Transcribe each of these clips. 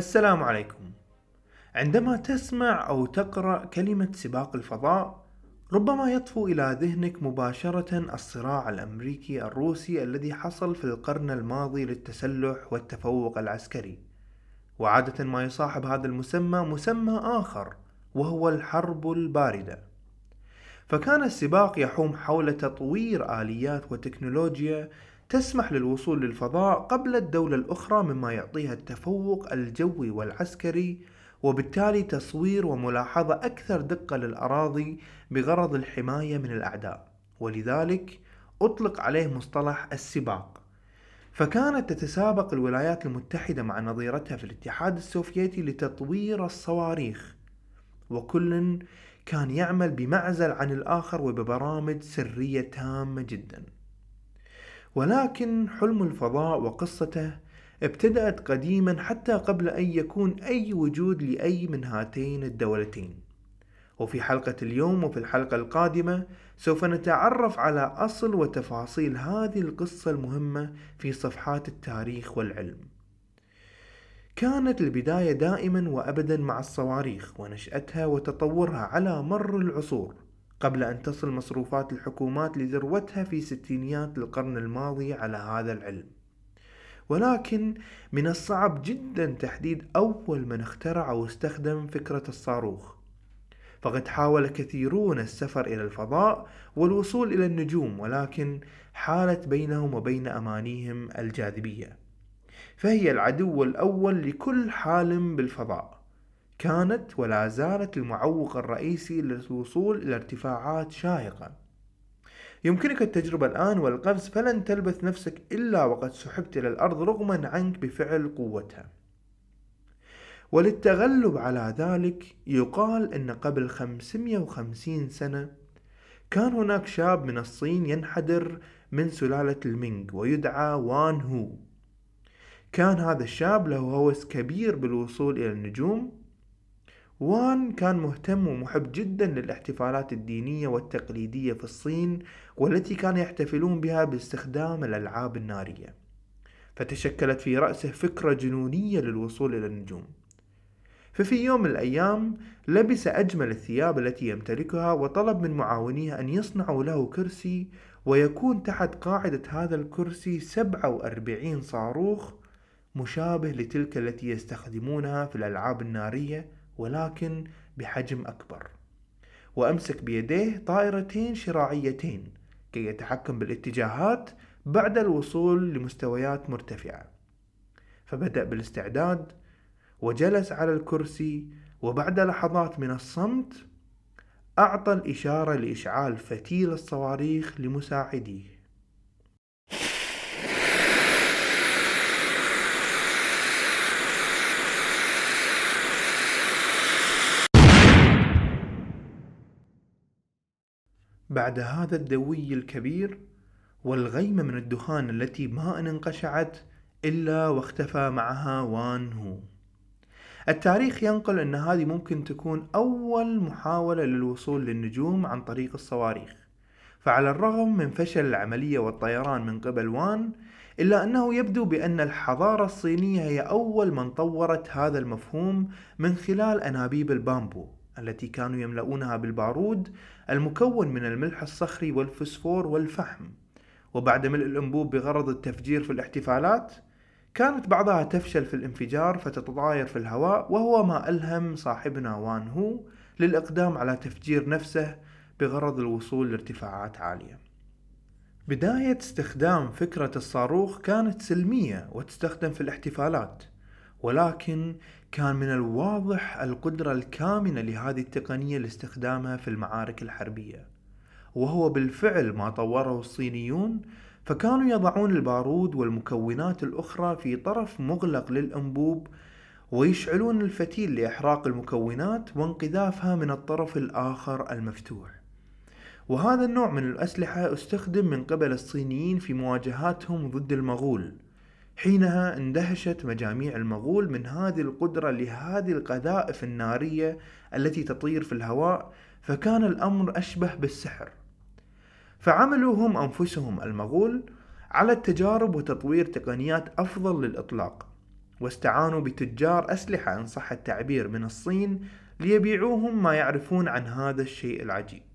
السلام عليكم. عندما تسمع أو تقرأ كلمة سباق الفضاء ربما يطفو إلى ذهنك مباشرة الصراع الأمريكي الروسي الذي حصل في القرن الماضي للتسلح والتفوق العسكري. وعادة ما يصاحب هذا المسمى مسمى آخر وهو الحرب الباردة. فكان السباق يحوم حول تطوير آليات وتكنولوجيا تسمح للوصول للفضاء قبل الدولة الأخرى مما يعطيها التفوق الجوي والعسكري وبالتالي تصوير وملاحظة أكثر دقة للأراضي بغرض الحماية من الأعداء. ولذلك أطلق عليه مصطلح السباق. فكانت تتسابق الولايات المتحدة مع نظيرتها في الاتحاد السوفيتي لتطوير الصواريخ. وكل كان يعمل بمعزل عن الآخر وببرامج سرية تامة جدا. ولكن حلم الفضاء وقصته ابتدأت قديما حتى قبل أن يكون أي وجود لأي من هاتين الدولتين. وفي حلقة اليوم وفي الحلقة القادمة سوف نتعرف على أصل وتفاصيل هذه القصة المهمة في صفحات التاريخ والعلم. كانت البداية دائما وأبدا مع الصواريخ ونشأتها وتطورها على مر العصور. قبل أن تصل مصروفات الحكومات لذروتها في ستينيات القرن الماضي على هذا العلم. ولكن من الصعب جدا تحديد أول من اخترع أو استخدم فكرة الصاروخ. فقد حاول كثيرون السفر إلى الفضاء والوصول إلى النجوم ولكن حالت بينهم وبين أمانيهم الجاذبية. فهي العدو الأول لكل حالم بالفضاء. كانت ولا زالت المعوق الرئيسي للوصول إلى ارتفاعات شاهقة يمكنك التجربة الآن والقفز فلن تلبث نفسك إلا وقد سحبت إلى الأرض رغما عنك بفعل قوتها. وللتغلب على ذلك يقال أن قبل 550 سنة كان هناك شاب من الصين ينحدر من سلالة المينغ ويدعى وان هو. كان هذا الشاب له هوس كبير بالوصول إلى النجوم وان كان مهتم ومحب جدا للاحتفالات الدينية والتقليدية في الصين والتي كان يحتفلون بها باستخدام الألعاب النارية. فتشكلت في رأسه فكرة جنونية للوصول إلى النجوم. ففي يوم من الأيام لبس أجمل الثياب التي يمتلكها وطلب من معاونيه أن يصنعوا له كرسي ويكون تحت قاعدة هذا الكرسي 47 صاروخ مشابه لتلك التي يستخدمونها في الألعاب النارية ولكن بحجم أكبر. وأمسك بيديه طائرتين شراعيتين كي يتحكم بالاتجاهات بعد الوصول لمستويات مرتفعة. فبدأ بالاستعداد وجلس على الكرسي وبعد لحظات من الصمت أعطى الإشارة لإشعال فتيل الصواريخ لمساعديه. بعد هذا الدوي الكبير والغيمة من الدخان التي ما أن انقشعت إلا واختفى معها وان هو. التاريخ ينقل أن هذه ممكن تكون أول محاولة للوصول للنجوم عن طريق الصواريخ. فعلى الرغم من فشل العملية والطيران من قبل وان إلا أنه يبدو بأن الحضارة الصينية هي أول من طورت هذا المفهوم من خلال أنابيب البامبو. التي كانوا يملؤونها بالبارود المكون من الملح الصخري والفسفور والفحم. وبعد ملء الأنبوب بغرض التفجير في الاحتفالات كانت بعضها تفشل في الانفجار فتتطاير في الهواء وهو ما ألهم صاحبنا وان هو للإقدام على تفجير نفسه بغرض الوصول لارتفاعات عالية. بداية استخدام فكرة الصاروخ كانت سلمية وتستخدم في الاحتفالات. ولكن كان من الواضح القدرة الكامنة لهذه التقنية لاستخدامها في المعارك الحربية. وهو بالفعل ما طوره الصينيون فكانوا يضعون البارود والمكونات الأخرى في طرف مغلق للأنبوب ويشعلون الفتيل لإحراق المكونات وانقذافها من الطرف الآخر المفتوح. وهذا النوع من الأسلحة استخدم من قبل الصينيين في مواجهاتهم ضد المغول. حينها اندهشت مجاميع المغول من هذه القدرة لهذه القذائف النارية التي تطير في الهواء فكان الأمر أشبه بالسحر. فعملوا هم أنفسهم المغول على التجارب وتطوير تقنيات أفضل للإطلاق واستعانوا بتجار أسلحة إن صح التعبير من الصين ليبيعوهم ما يعرفون عن هذا الشيء العجيب.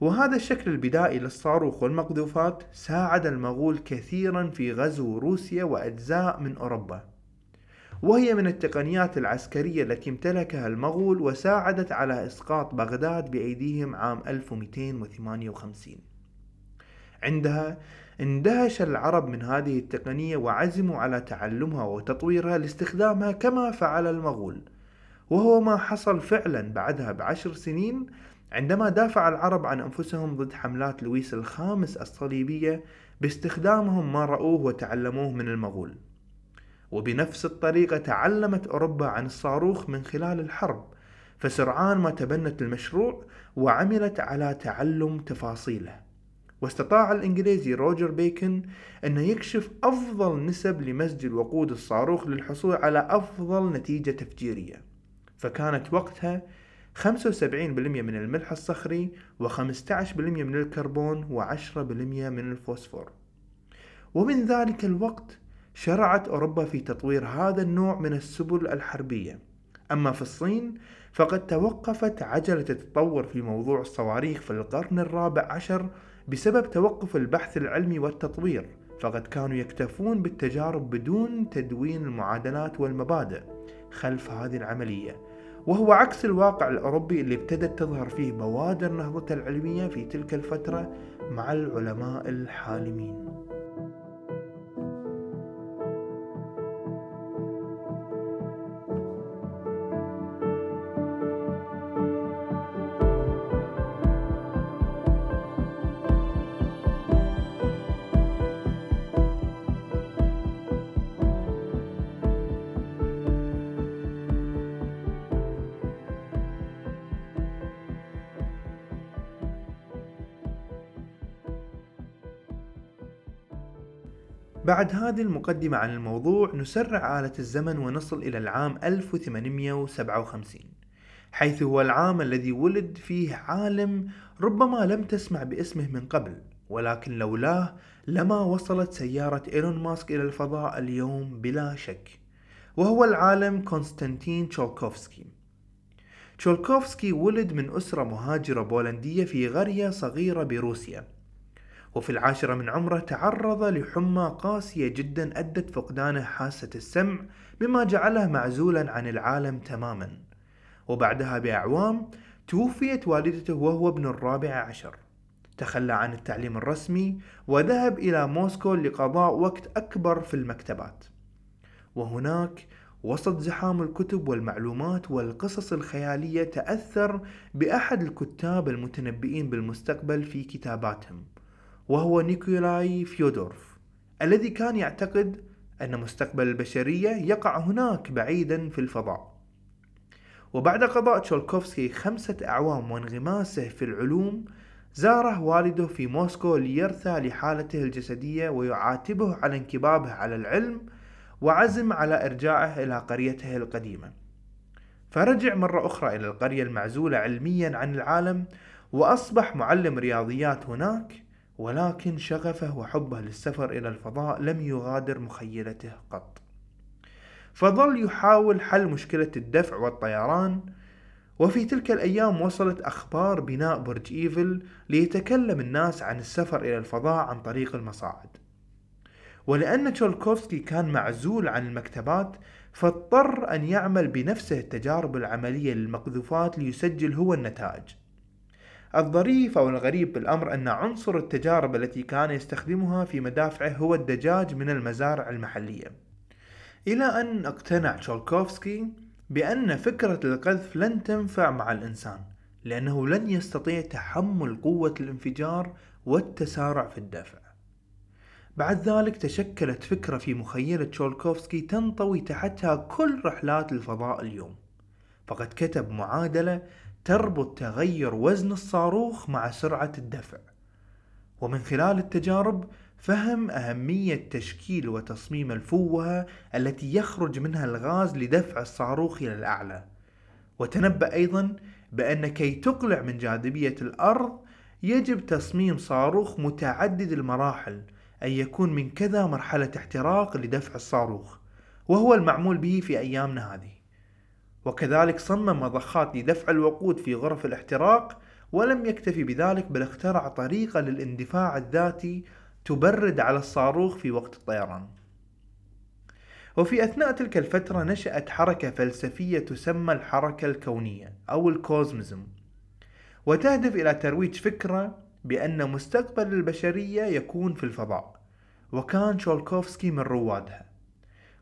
وهذا الشكل البدائي للصاروخ والمقذوفات ساعد المغول كثيرا في غزو روسيا وأجزاء من أوروبا. وهي من التقنيات العسكرية التي امتلكها المغول وساعدت على إسقاط بغداد بأيديهم عام 1258 عندها اندهش العرب من هذه التقنية وعزموا على تعلمها وتطويرها لاستخدامها كما فعل المغول. وهو ما حصل فعلا بعدها بعشر سنين عندما دافع العرب عن أنفسهم ضد حملات لويس الخامس الصليبية باستخدامهم ما رأوه وتعلموه من المغول. وبنفس الطريقة تعلمت أوروبا عن الصاروخ من خلال الحرب فسرعان ما تبنت المشروع وعملت على تعلم تفاصيله. واستطاع الإنجليزي روجر بيكن أن يكشف أفضل نسب لمزج الوقود الصاروخ للحصول على أفضل نتيجة تفجيرية. فكانت وقتها 75% من الملح الصخري و15% من الكربون و10% من الفوسفور. ومن ذلك الوقت شرعت أوروبا في تطوير هذا النوع من السبل الحربية. أما في الصين فقد توقفت عجلة التطور في موضوع الصواريخ في القرن الرابع عشر بسبب توقف البحث العلمي والتطوير فقد كانوا يكتفون بالتجارب بدون تدوين المعادلات والمبادئ خلف هذه العملية. وهو عكس الواقع الأوروبي اللي ابتدت تظهر فيه بوادر نهضته العلمية في تلك الفترة مع العلماء الحالمين. بعد هذه المقدمة عن الموضوع نسرع آلة الزمن ونصل إلى العام 1857 حيث هو العام الذي ولد فيه عالم ربما لم تسمع باسمه من قبل ولكن لولاه لما وصلت سيارة إيلون ماسك إلى الفضاء اليوم بلا شك وهو العالم كونستانتين تشولكوفسكي. تشولكوفسكي ولد من أسرة مهاجرة بولندية في قرية صغيرة بروسيا. وفي العاشرة من عمره تعرض لحمى قاسية جدا أدت فقدانه حاسة السمع مما جعله معزولا عن العالم تماما. وبعدها بأعوام توفيت والدته وهو ابن الرابع عشر. تخلى عن التعليم الرسمي وذهب إلى موسكو لقضاء وقت أكبر في المكتبات. وهناك وسط زحام الكتب والمعلومات والقصص الخيالية تأثر بأحد الكتاب المتنبئين بالمستقبل في كتاباتهم. وهو نيكولاي فيودورف الذي كان يعتقد أن مستقبل البشرية يقع هناك بعيدا في الفضاء. وبعد قضاء تشولكوفسكي خمسة أعوام وانغماسه في العلوم زاره والده في موسكو ليرثى لحالته الجسدية ويعاتبه على انكبابه على العلم وعزم على إرجاعه إلى قريته القديمة. فرجع مرة أخرى إلى القرية المعزولة علميا عن العالم وأصبح معلم رياضيات هناك ولكن شغفه وحبه للسفر إلى الفضاء لم يغادر مخيلته قط. فظل يحاول حل مشكلة الدفع والطيران وفي تلك الأيام وصلت أخبار بناء برج إيفل ليتكلم الناس عن السفر إلى الفضاء عن طريق المصاعد. ولأن تشولكوفسكي كان معزول عن المكتبات فاضطر أن يعمل بنفسه التجارب العملية للمقذوفات ليسجل هو النتائج. الظريف أو الغريب بالأمر أن عنصر التجارب التي كان يستخدمها في مدافعه هو الدجاج من المزارع المحلية. إلى أن اقتنع تشولكوفسكي بأن فكرة القذف لن تنفع مع الإنسان لأنه لن يستطيع تحمل قوة الانفجار والتسارع في الدفع. بعد ذلك تشكلت فكرة في مخيلة شولكوفسكي تنطوي تحتها كل رحلات الفضاء اليوم. فقد كتب معادلة تربط تغير وزن الصاروخ مع سرعة الدفع. ومن خلال التجارب فهم أهمية تشكيل وتصميم الفوهة التي يخرج منها الغاز لدفع الصاروخ إلى الأعلى. وتنبأ أيضا بأن كي تقلع من جاذبية الأرض يجب تصميم صاروخ متعدد المراحل أن يكون من كذا مرحلة احتراق لدفع الصاروخ. وهو المعمول به في أيامنا هذه. وكذلك صمم مضخات لدفع الوقود في غرف الاحتراق ولم يكتفي بذلك بل اخترع طريقة للاندفاع الذاتي تبرد على الصاروخ في وقت الطيران. وفي أثناء تلك الفترة نشأت حركة فلسفية تسمى الحركة الكونية أو الكوزمزم. وتهدف إلى ترويج فكرة بأن مستقبل البشرية يكون في الفضاء وكان شولكوفسكي من روادها.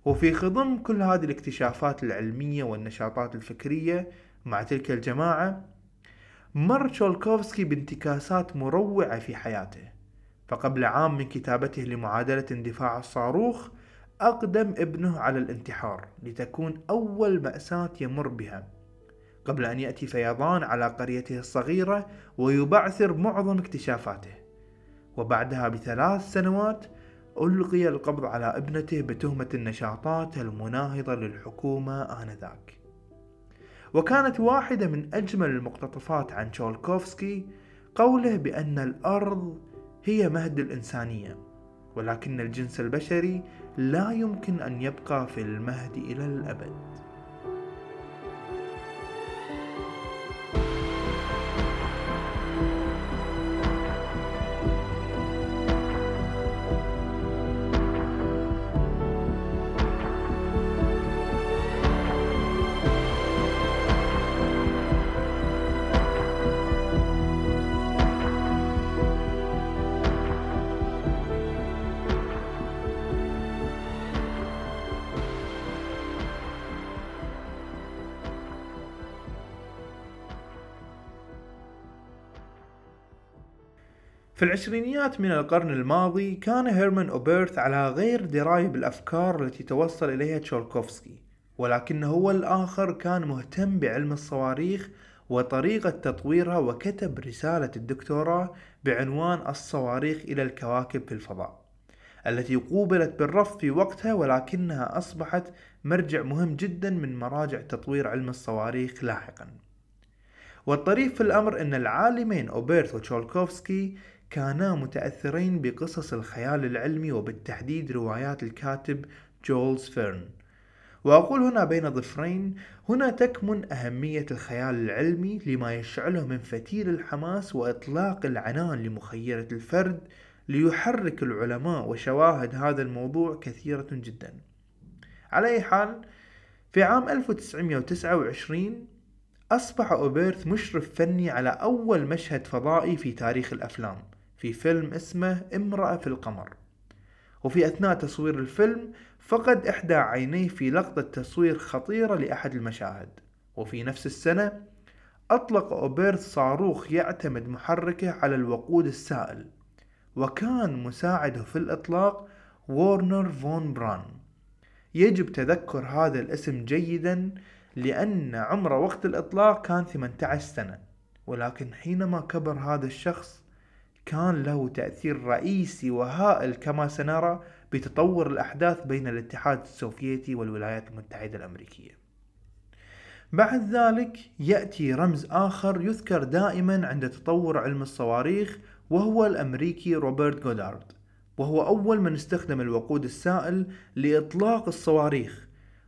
وفي خضم كل هذه الاكتشافات العلمية والنشاطات الفكرية مع تلك الجماعة. مر شولكوفسكي بانتكاسات مروعة في حياته فقبل عام من كتابته لمعادلة اندفاع الصاروخ أقدم ابنه على الانتحار لتكون أول مأساة يمر بها. قبل أن يأتي فيضان على قريته الصغيرة ويبعثر معظم اكتشافاته. وبعدها بثلاث سنوات ألقي القبض على ابنته بتهمة النشاطات المناهضة للحكومة آنذاك. وكانت واحدة من أجمل المقتطفات عن تشولكوفسكي قوله بأن الأرض هي مهد الإنسانية ولكن الجنس البشري لا يمكن أن يبقى في المهد إلى الأبد. في العشرينيات من القرن الماضي كان هيرمان أوبرث على غير دراية بالأفكار التي توصل إليها تشولكوفسكي ولكنه هو الآخر كان مهتم بعلم الصواريخ وطريقة تطويرها وكتب رسالة الدكتوراه بعنوان الصواريخ إلى الكواكب في الفضاء التي قوبلت بالرفض في وقتها ولكنها أصبحت مرجع مهم جدا من مراجع تطوير علم الصواريخ لاحقا. والطريف في الأمر أن العالمين أوبرث وتشولكوفسكي كانا متأثرين بقصص الخيال العلمي وبالتحديد روايات الكاتب جولز فيرن. وأقول هنا بين ظفرين هنا تكمن أهمية الخيال العلمي لما يشعله من فتيل الحماس وإطلاق العنان لمخيلة الفرد ليحرك العلماء وشواهد هذا الموضوع كثيرة جدا. على أي حال في عام 1929 أصبح أوبرث مشرف فني على أول مشهد فضائي في تاريخ الأفلام. في فيلم اسمه امرأة في القمر. وفي أثناء تصوير الفيلم فقد إحدى عينيه في لقطة تصوير خطيرة لأحد المشاهد. وفي نفس السنة أطلق أوبرث صاروخ يعتمد محركه على الوقود السائل. وكان مساعده في الإطلاق وورنر فون بران. يجب تذكر هذا الاسم جيدا لأن عمره وقت الإطلاق كان 18 سنة. ولكن حينما كبر هذا الشخص كان له تأثير رئيسي وهائل كما سنرى بتطور الأحداث بين الاتحاد السوفيتي والولايات المتحدة الأمريكية. بعد ذلك يأتي رمز آخر يذكر دائما عند تطور علم الصواريخ وهو الأمريكي روبرت جودارد وهو أول من استخدم الوقود السائل لإطلاق الصواريخ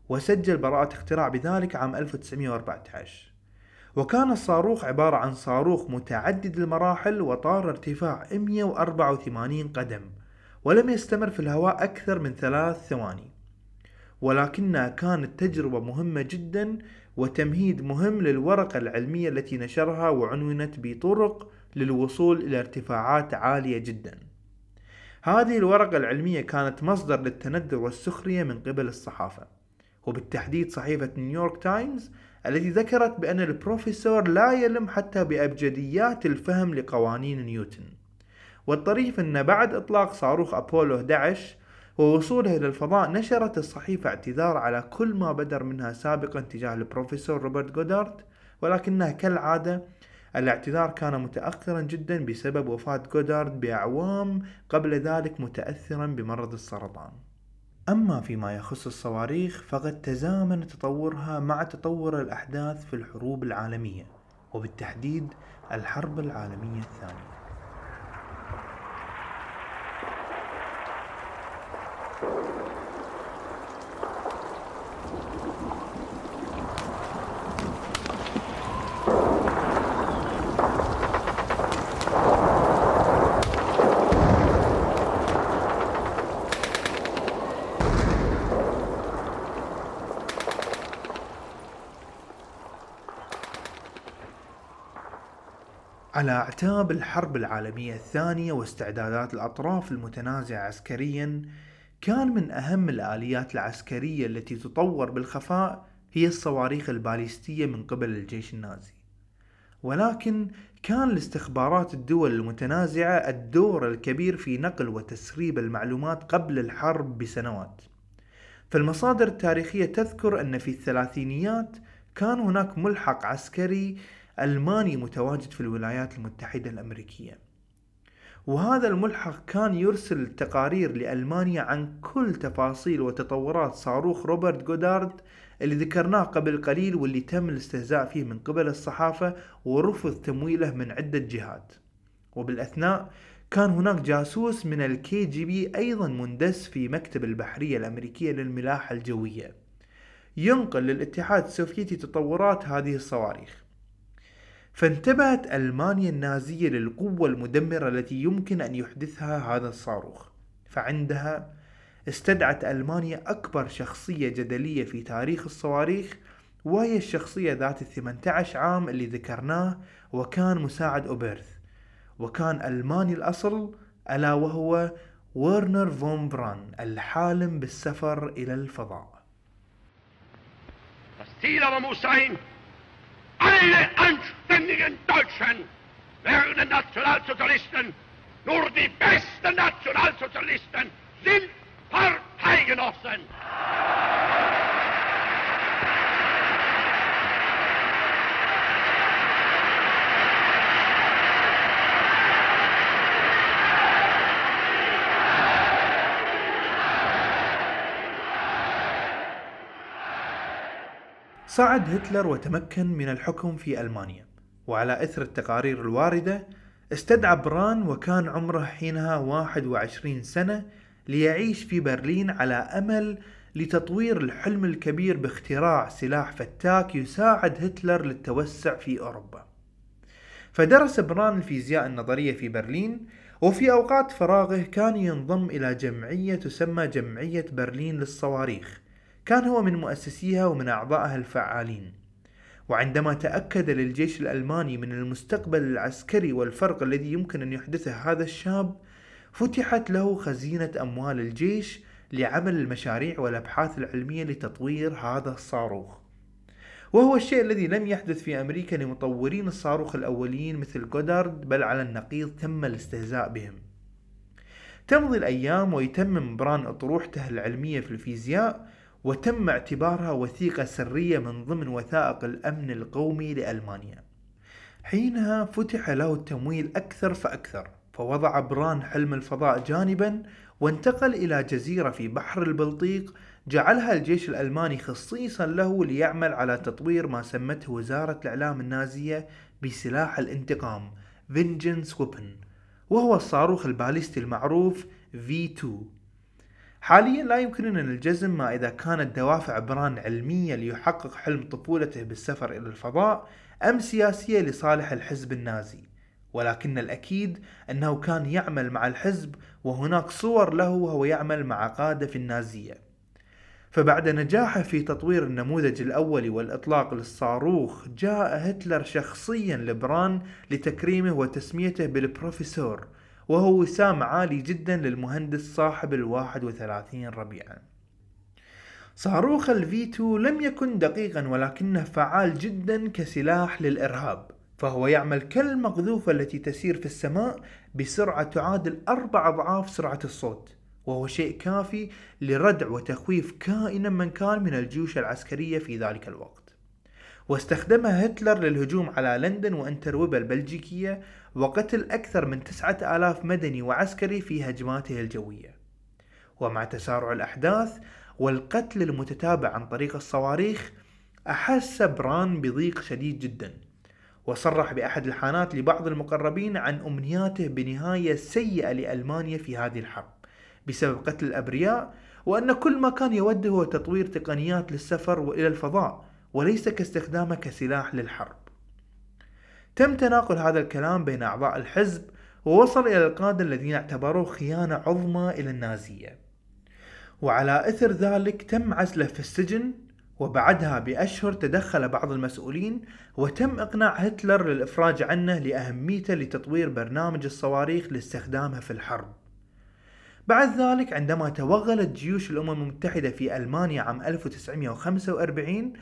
وسجل براءة اختراع بذلك عام 1914 وكان الصاروخ عبارة عن صاروخ متعدد المراحل وطار ارتفاع 184 قدم ولم يستمر في الهواء أكثر من ثلاث ثواني. ولكنها كانت تجربة مهمة جدا وتمهيد مهم للورقة العلمية التي نشرها وعنونت بطرق للوصول إلى ارتفاعات عالية جدا. هذه الورقة العلمية كانت مصدر للتندر والسخرية من قبل الصحافة. وبالتحديد صحيفة نيويورك تايمز التي ذكرت بأن البروفيسور لا يلم حتى بأبجديات الفهم لقوانين نيوتن. والطريف أن بعد إطلاق صاروخ أبولو 11 ووصوله إلى الفضاء نشرت الصحيفة اعتذار على كل ما بدر منها سابقا تجاه البروفيسور روبرت جودارد ولكنها كالعادة الاعتذار كان متأخرا جدا بسبب وفاة جودارد بأعوام قبل ذلك متأثرا بمرض السرطان. أما فيما يخص الصواريخ فقد تزامن تطورها مع تطور الأحداث في الحروب العالمية وبالتحديد الحرب العالمية الثانية. على أعتاب الحرب العالمية الثانية واستعدادات الأطراف المتنازعة عسكريا كان من أهم الآليات العسكرية التي تطور بالخفاء هي الصواريخ الباليستية من قبل الجيش النازي. ولكن كان لاستخبارات الدول المتنازعة الدور الكبير في نقل وتسريب المعلومات قبل الحرب بسنوات. فالمصادر التاريخية تذكر أن في الثلاثينيات كان هناك ملحق عسكري ألماني متواجد في الولايات المتحدة الأمريكية. وهذا الملحق كان يرسل تقارير لألمانيا عن كل تفاصيل وتطورات صاروخ روبرت جودارد اللي ذكرناه قبل قليل واللي تم الاستهزاء فيه من قبل الصحافة ورفض تمويله من عدة جهات. وبالأثناء كان هناك جاسوس من الكي جي بي أيضا مندس في مكتب البحرية الأمريكية للملاحة الجوية. ينقل للاتحاد السوفيتي تطورات هذه الصواريخ. فانتبهت ألمانيا النازية للقوة المدمرة التي يمكن أن يحدثها هذا الصاروخ. فعندها استدعت ألمانيا أكبر شخصية جدلية في تاريخ الصواريخ وهي الشخصية ذات الثمانية عشر عام اللي ذكرناه وكان مساعد أوبرث. وكان ألماني الأصل ألا وهو ورنر فون بران الحالم بالسفر إلى الفضاء. Alle anständigen Deutschen werden Nationalsozialisten. Nur die besten Nationalsozialisten sind Parteigenossen. صعد هتلر وتمكن من الحكم في ألمانيا وعلى إثر التقارير الواردة استدعى بران وكان عمره حينها 21 سنة ليعيش في برلين على أمل لتطوير الحلم الكبير باختراع سلاح فتاك يساعد هتلر للتوسع في أوروبا. فدرس بران الفيزياء النظرية في برلين وفي أوقات فراغه كان ينضم إلى جمعية تسمى جمعية برلين للصواريخ. كان هو من مؤسسيها ومن أعضائها الفعالين. وعندما تأكد للجيش الألماني من المستقبل العسكري والفرق الذي يمكن أن يحدثه هذا الشاب فتحت له خزينة أموال الجيش لعمل المشاريع والأبحاث العلمية لتطوير هذا الصاروخ. وهو الشيء الذي لم يحدث في أمريكا لمطورين الصاروخ الأوليين مثل جودارد بل على النقيض تم الاستهزاء بهم. تمضي الأيام ويتمم بران أطروحته العلمية في الفيزياء وتم اعتبارها وثيقة سرية من ضمن وثائق الأمن القومي لألمانيا. حينها فتح له التمويل أكثر فأكثر فوضع بران حلم الفضاء جانبا وانتقل إلى جزيرة في بحر البلطيق جعلها الجيش الألماني خصيصا له ليعمل على تطوير ما سمته وزارة الإعلام النازية بسلاح الانتقام Vengeance Weapon وهو الصاروخ الباليستي المعروف V2 حاليا لا يمكننا الجزم ما إذا كانت دوافع بران علمية ليحقق حلم طفولته بالسفر إلى الفضاء أم سياسية لصالح الحزب النازي. ولكن الأكيد أنه كان يعمل مع الحزب وهناك صور له وهو يعمل مع قادة في النازية. فبعد نجاحه في تطوير النموذج الأول والإطلاق للصاروخ جاء هتلر شخصيا لبران لتكريمه وتسميته بالبروفيسور. وهو وسام عالي جدا للمهندس صاحب الواحد وثلاثين ربيعا. صاروخ الفيتو لم يكن دقيقا ولكنه فعال جدا كسلاح للإرهاب فهو يعمل كالمقذوفة التي تسير في السماء بسرعة تعادل أربع أضعاف سرعة الصوت وهو شيء كافي لردع وتخويف كائنا من كان من الجيوش العسكرية في ذلك الوقت. واستخدمها هتلر للهجوم على لندن وانترويبا البلجيكية وقتل أكثر من تسعة آلاف مدني وعسكري في هجماته الجوية. ومع تسارع الأحداث والقتل المتتابع عن طريق الصواريخ أحس بران بضيق شديد جدا وصرح بأحد الحانات لبعض المقربين عن أمنياته بنهاية سيئة لألمانيا في هذه الحرب بسبب قتل الأبرياء وأن كل ما كان يوده هو تطوير تقنيات للسفر إلى الفضاء وليس كاستخدامه كسلاح للحرب. تم تناقل هذا الكلام بين أعضاء الحزب ووصل إلى القادة الذين اعتبروه خيانة عظمى إلى النازية. وعلى إثر ذلك تم عزلة في السجن وبعدها بأشهر تدخل بعض المسؤولين وتم إقناع هتلر للإفراج عنه لأهميته لتطوير برنامج الصواريخ لاستخدامها في الحرب. بعد ذلك عندما توغلت جيوش الأمم المتحدة في ألمانيا عام 1945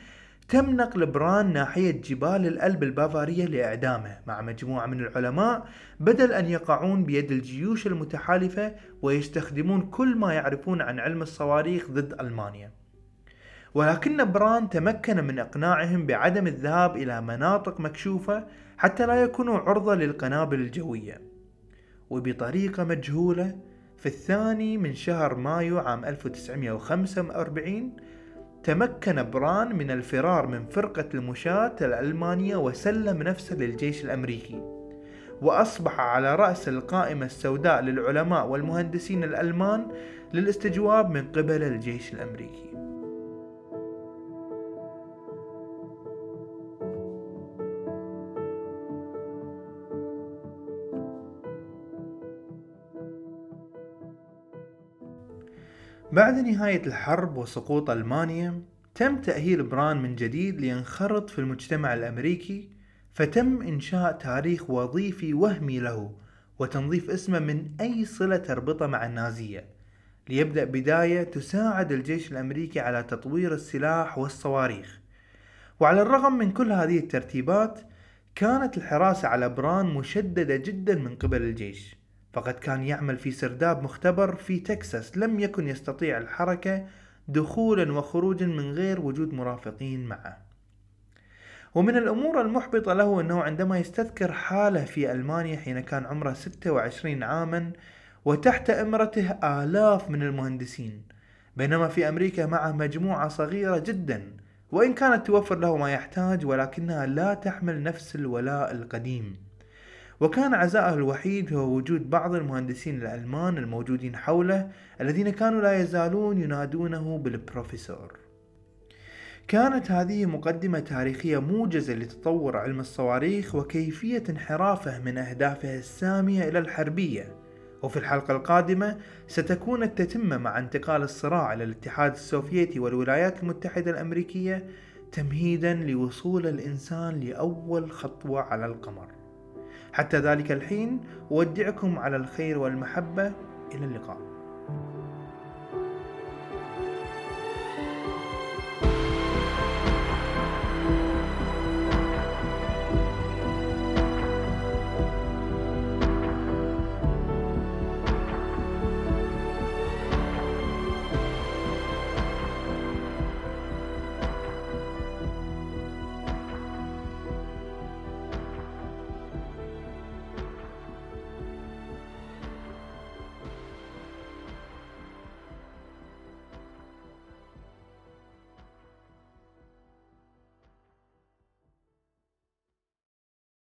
تم نقل بران ناحية جبال الألب البافارية لإعدامه مع مجموعة من العلماء بدل أن يقعون بيد الجيوش المتحالفة ويستخدمون كل ما يعرفون عن علم الصواريخ ضد ألمانيا. ولكن بران تمكن من إقناعهم بعدم الذهاب إلى مناطق مكشوفة حتى لا يكونوا عرضة للقنابل الجوية. وبطريقة مجهولة في الثاني من شهر مايو عام 1945 تمكن بران من الفرار من فرقة المشاة الألمانية وسلم نفسه للجيش الأمريكي وأصبح على رأس القائمة السوداء للعلماء والمهندسين الألمان للاستجواب من قبل الجيش الأمريكي. بعد نهاية الحرب وسقوط ألمانيا تم تأهيل بران من جديد لينخرط في المجتمع الأمريكي فتم إنشاء تاريخ وظيفي وهمي له وتنظيف اسمه من أي صلة تربطه مع النازية. ليبدأ بداية تساعد الجيش الأمريكي على تطوير السلاح والصواريخ. وعلى الرغم من كل هذه الترتيبات كانت الحراسة على بران مشددة جدا من قبل الجيش. فقد كان يعمل في سرداب مختبر في تكساس لم يكن يستطيع الحركة دخولا وخروجا من غير وجود مرافقين معه. ومن الأمور المحبطة له أنه عندما يستذكر حالة في ألمانيا حين كان عمره 26 عاما وتحت إمرته آلاف من المهندسين بينما في أمريكا معه مجموعة صغيرة جدا وإن كانت توفر له ما يحتاج ولكنها لا تحمل نفس الولاء القديم. وكان عزاءه الوحيد هو وجود بعض المهندسين الألمان الموجودين حوله الذين كانوا لا يزالون ينادونه بالبروفيسور. كانت هذه مقدمة تاريخية موجزة لتطور علم الصواريخ وكيفية انحرافه من أهدافه السامية إلى الحربية. وفي الحلقة القادمة ستكون التتمة مع انتقال الصراع إلى الاتحاد السوفيتي والولايات المتحدة الأمريكية تمهيدا لوصول الإنسان لأول خطوة على القمر. حتى ذلك الحين أودعكم على الخير والمحبة. إلى اللقاء.